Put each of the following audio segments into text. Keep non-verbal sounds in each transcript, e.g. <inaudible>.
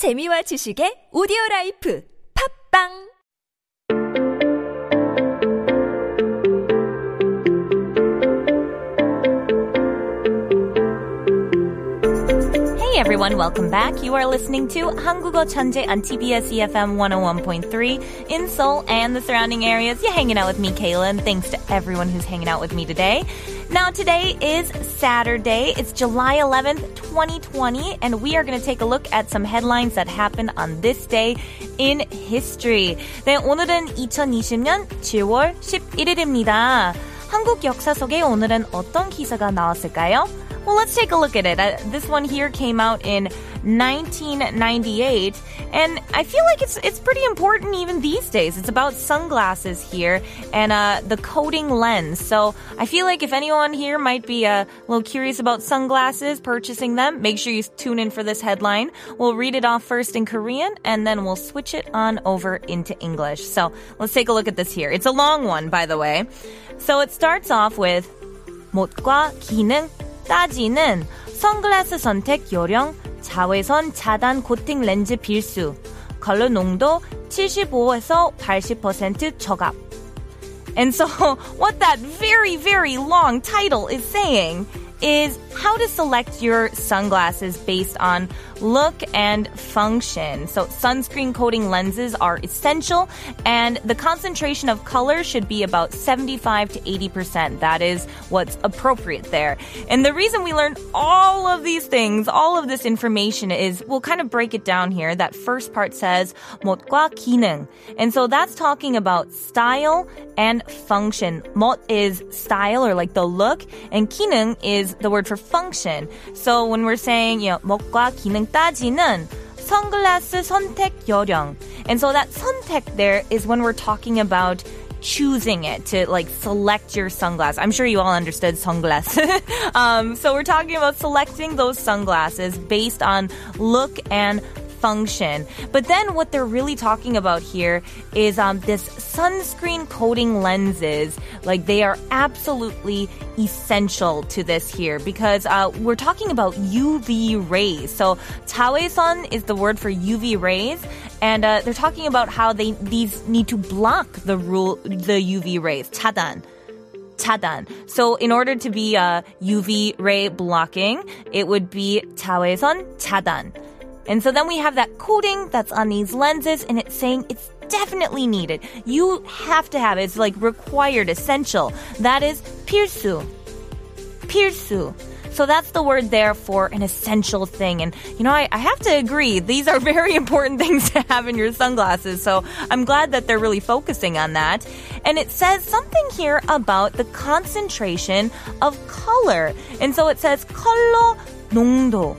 재미와 지식의 오디오 라이프. 팝빵 everyone, welcome back. You are listening to 한국어 천재 on TBS EFM 101.3 in Seoul and the surrounding areas. You're hanging out with me, Kayla, and thanks to everyone who's hanging out with me today. Now, today is Saturday. It's July 11th, 2020, and we are going to take a look at some headlines that happened on this day in history. 네, 오늘은 2020년 7월 11일입니다. 한국 역사 속에 오늘은 어떤 기사가 나왔을까요? Well, let's take a look at it. Uh, this one here came out in 1998, and I feel like it's it's pretty important even these days. It's about sunglasses here and uh, the coating lens. So I feel like if anyone here might be uh, a little curious about sunglasses, purchasing them, make sure you tune in for this headline. We'll read it off first in Korean, and then we'll switch it on over into English. So let's take a look at this here. It's a long one, by the way. So it starts off with 못과 기능 따지는 선글라스 선택 요령 자외선 차단 코팅 렌즈 필수 컬러 농도 75에서 80% 저갑 And so what that very very long title is saying is how to select your sunglasses based on look and function. So sunscreen coating lenses are essential and the concentration of color should be about 75 to 80%. That is what's appropriate there. And the reason we learned all of these things, all of this information is we'll kind of break it down here. That first part says 못과 기능. And so that's talking about style and function. 못 is style or like the look and 기능 is the word for function. So when we're saying, you know, 못과 기능 따지는 선글라스 선택 요령. And so that 선택 there is when we're talking about choosing it to like select your sunglasses. I'm sure you all understood sunglasses. <laughs> um, so we're talking about selecting those sunglasses based on look and function. But then what they're really talking about here is um, this sunscreen coating lenses. Like they are absolutely essential to this here because uh, we're talking about UV rays. So 자외선 is the word for UV rays. And uh, they're talking about how they these need to block the rule the UV rays. 차단. 차단. So in order to be a UV ray blocking, it would be 자외선 차단. And so then we have that coating that's on these lenses and it's saying it's definitely needed. You have to have it. It's like required, essential. That is 필수. 필수. So that's the word there for an essential thing. And, you know, I, I, have to agree, these are <laughs> very important things to have in your sunglasses. So I'm glad that they're really focusing on that. And it says something here about the concentration of color. And so it says 컬러 농도.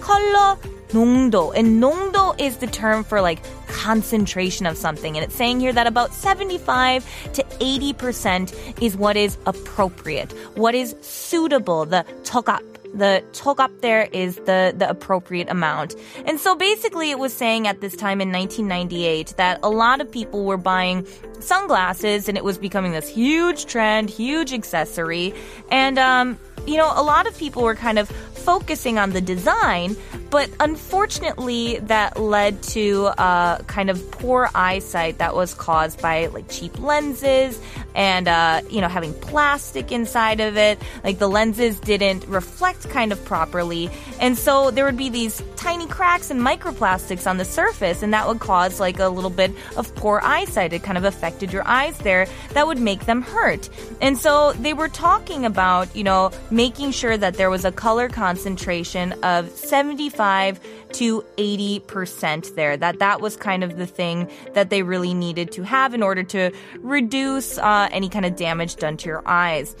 컬러 농도. And 농도 is the term for like concentration of something. And it's saying here that about 75 to 80% is what is appropriate, what is suitable, the 적합. The chogap there is the, the appropriate amount. And so basically it was saying at this time in 1998 that a lot of people were buying sunglasses and it was becoming this huge trend, huge accessory. And, um, you know, a lot of people were kind of focusing on the design, but unfortunately, that led to uh, kind of poor eyesight that was caused by like cheap lenses and uh, you know having plastic inside of it. Like the lenses didn't reflect kind of properly, and so there would be these tiny cracks and microplastics on the surface, and that would cause like a little bit of poor eyesight. It kind of affected your eyes there. That would make them hurt, and so they were talking about you know making sure that there was a color concentration of 75 to 80% there that that was kind of the thing that they really needed to have in order to reduce uh, any kind of damage done to your eyes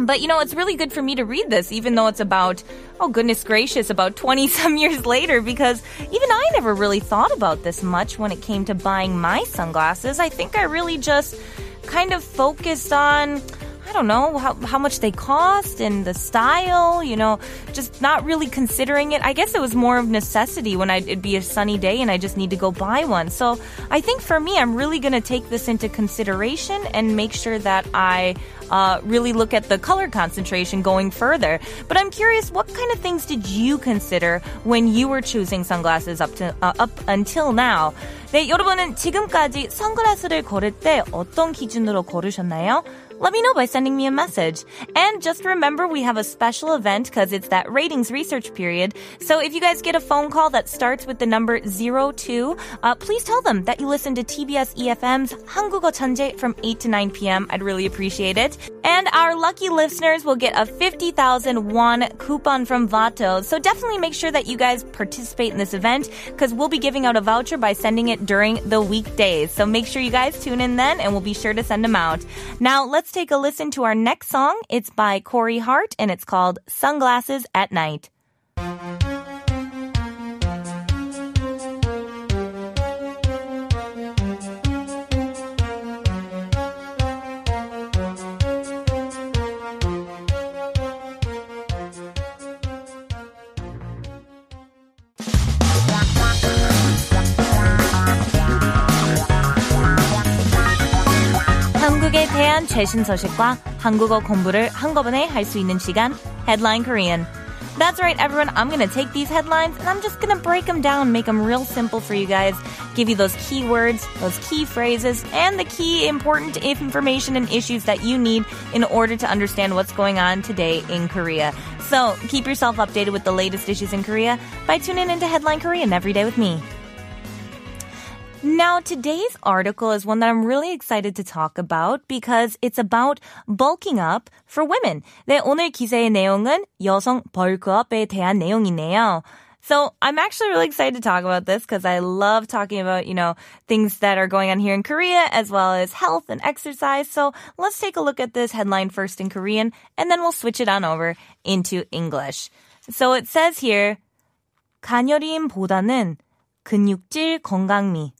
but you know, it's really good for me to read this, even though it's about, oh goodness gracious, about 20 some <laughs> years later, because even I never really thought about this much when it came to buying my sunglasses. I think I really just kind of focused on, I don't know how, how much they cost and the style, you know, just not really considering it. I guess it was more of necessity when I'd, it'd be a sunny day and I just need to go buy one. So I think for me, I'm really going to take this into consideration and make sure that I uh, really look at the color concentration going further. But I'm curious, what kind of things did you consider when you were choosing sunglasses up to uh, up until now? 네, 여러분은 지금까지 선글라스를 고를 때 어떤 기준으로 고르셨나요? let me know by sending me a message. And just remember, we have a special event because it's that ratings research period. So if you guys get a phone call that starts with the number 02, uh, please tell them that you listen to TBS EFM's 한국어 천재 from 8 to 9 p.m. I'd really appreciate it. And our lucky listeners will get a 50,000 won coupon from Vato. So definitely make sure that you guys participate in this event because we'll be giving out a voucher by sending it during the weekdays. So make sure you guys tune in then and we'll be sure to send them out. Now let's take a listen to our next song. It's by Corey Hart and it's called Sunglasses at Night. 한국에 대한 최신 소식과 한국어 공부를 한꺼번에 할 수 있는 시간 Headline Korean. That's right, everyone. I'm going to take these headlines and I'm just going to break them down, make them real simple for you guys, give you those keywords, those key phrases, and the key important information and issues that you need in order to understand what's going on today in Korea. So keep yourself updated with the latest issues in Korea by tuning into Headline Korean every day with me. Now, today's article is one that I'm really excited to talk about because it's about bulking up for women. 네, 오늘 기사의 내용은 여성 벌크업에 대한 내용이네요. So I'm actually really excited to talk about this because I love talking about, you know, things that are going on here in Korea as well as health and exercise. So let's take a look at this headline first in Korean and then we'll switch it on over into English. So it says here, 가녀림보다는 근육질 건강미.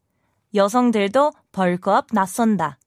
여성들도 벌크업 나선다.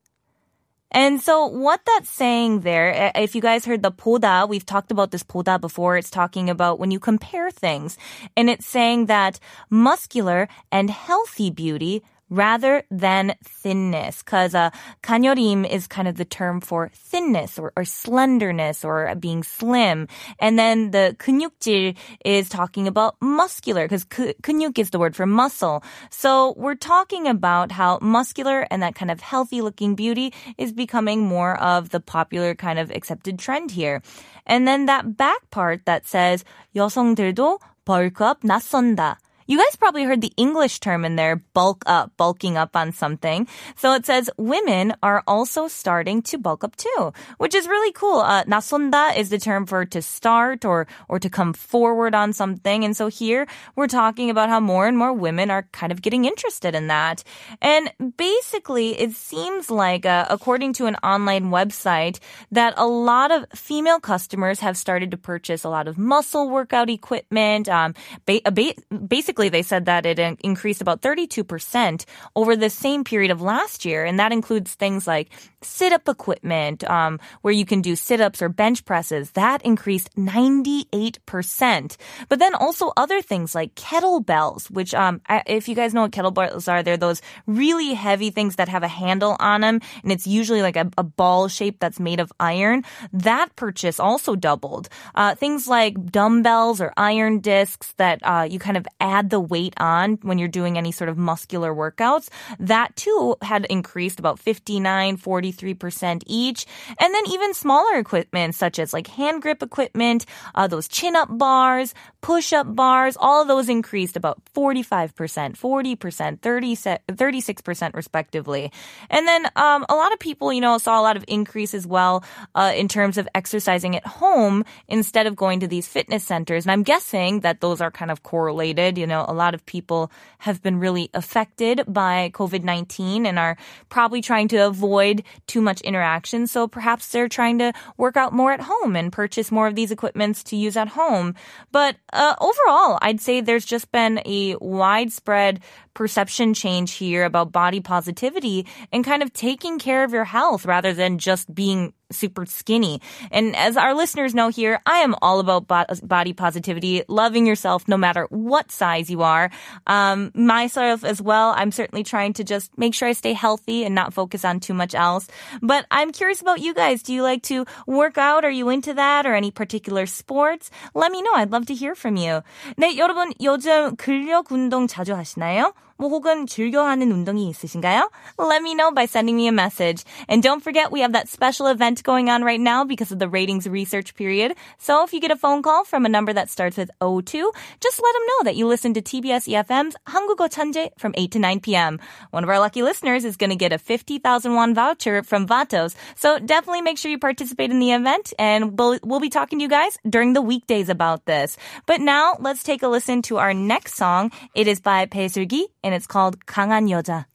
And so what that's saying there, if you guys heard the 보다, we've talked about this 보다 before. It's talking about when you compare things. And it's saying that muscular and healthy beauty rather than thinness. Cause, uh, 간여림 is kind of the term for thinness or, or slenderness or being slim. And then the 근육질 is talking about muscular because 근육 is the word for muscle. So we're talking about how muscular and that kind of healthy looking beauty is becoming more of the popular kind of accepted trend here. And then that back part that says 여성들도 벌크업 낯선다. You guys probably heard the English term in there, bulk up, bulking up on something. So it says women are also starting to bulk up too, which is really cool. Uh, 나선다 is the term for to start or, or to come forward on something. And so here we're talking about how more and more women are kind of getting interested in that. And basically it seems like, uh, according to an online website, that a lot of female customers have started to purchase a lot of muscle workout equipment, um, ba- ba- basically they said that it increased about 32% over the same period of last year. And that includes things like sit up equipment, um, where you can do sit ups or bench presses. That increased 98%. But then also other things like kettlebells, which, um, if you guys know what kettlebells are, they're those really heavy things that have a handle on them. And it's usually like a, a ball shape that's made of iron. That purchase also doubled. Uh, things like dumbbells or iron discs that, uh, you kind of add the weight on when you're doing any sort of muscular workouts, that too had increased about 59, 43% each. And then even smaller equipment such as like hand grip equipment, uh, those chin up bars, push up bars, all of those increased about 45%, 40%, 30, 36% respectively. And then um, a lot of people, you know, saw a lot of increase as well uh, in terms of exercising at home instead of going to these fitness centers. And I'm guessing that those are kind of correlated, you know, know, a lot of people have been really affected by COVID-19 and are probably trying to avoid too much interaction. So perhaps they're trying to work out more at home and purchase more of these equipments to use at home. But uh, overall, I'd say there's just been a widespread perception change here about body positivity and kind of taking care of your health rather than just being super skinny. And as our listeners know here, I am all about bo- body positivity, loving yourself no matter what size you are. Um, myself as well, I'm certainly trying to just make sure I stay healthy and not focus on too much else. But I'm curious about you guys. Do you like to work out? Are you into that or any particular sports? Let me know. I'd love to hear from you. 네, 여러분 요즘 근력 운동 자주 하시나요? 뭐 혹은 즐겨하는 운동이 있으신가요? Let me know by sending me a message. And don't forget we have that special event going on right now because of the ratings research period. So if you get a phone call from a number that starts with 02, just let them know that you listen to TBS EFM's 한국어 천재 from 8 to 9 p.m. One of our lucky listeners is going to get a 50,000 won voucher from Vatos. So definitely make sure you participate in the event and we'll, we'll be talking to you guys during the weekdays about this. But now let's take a listen to our next song. It is by Bae Gi and it's called 강한 여자.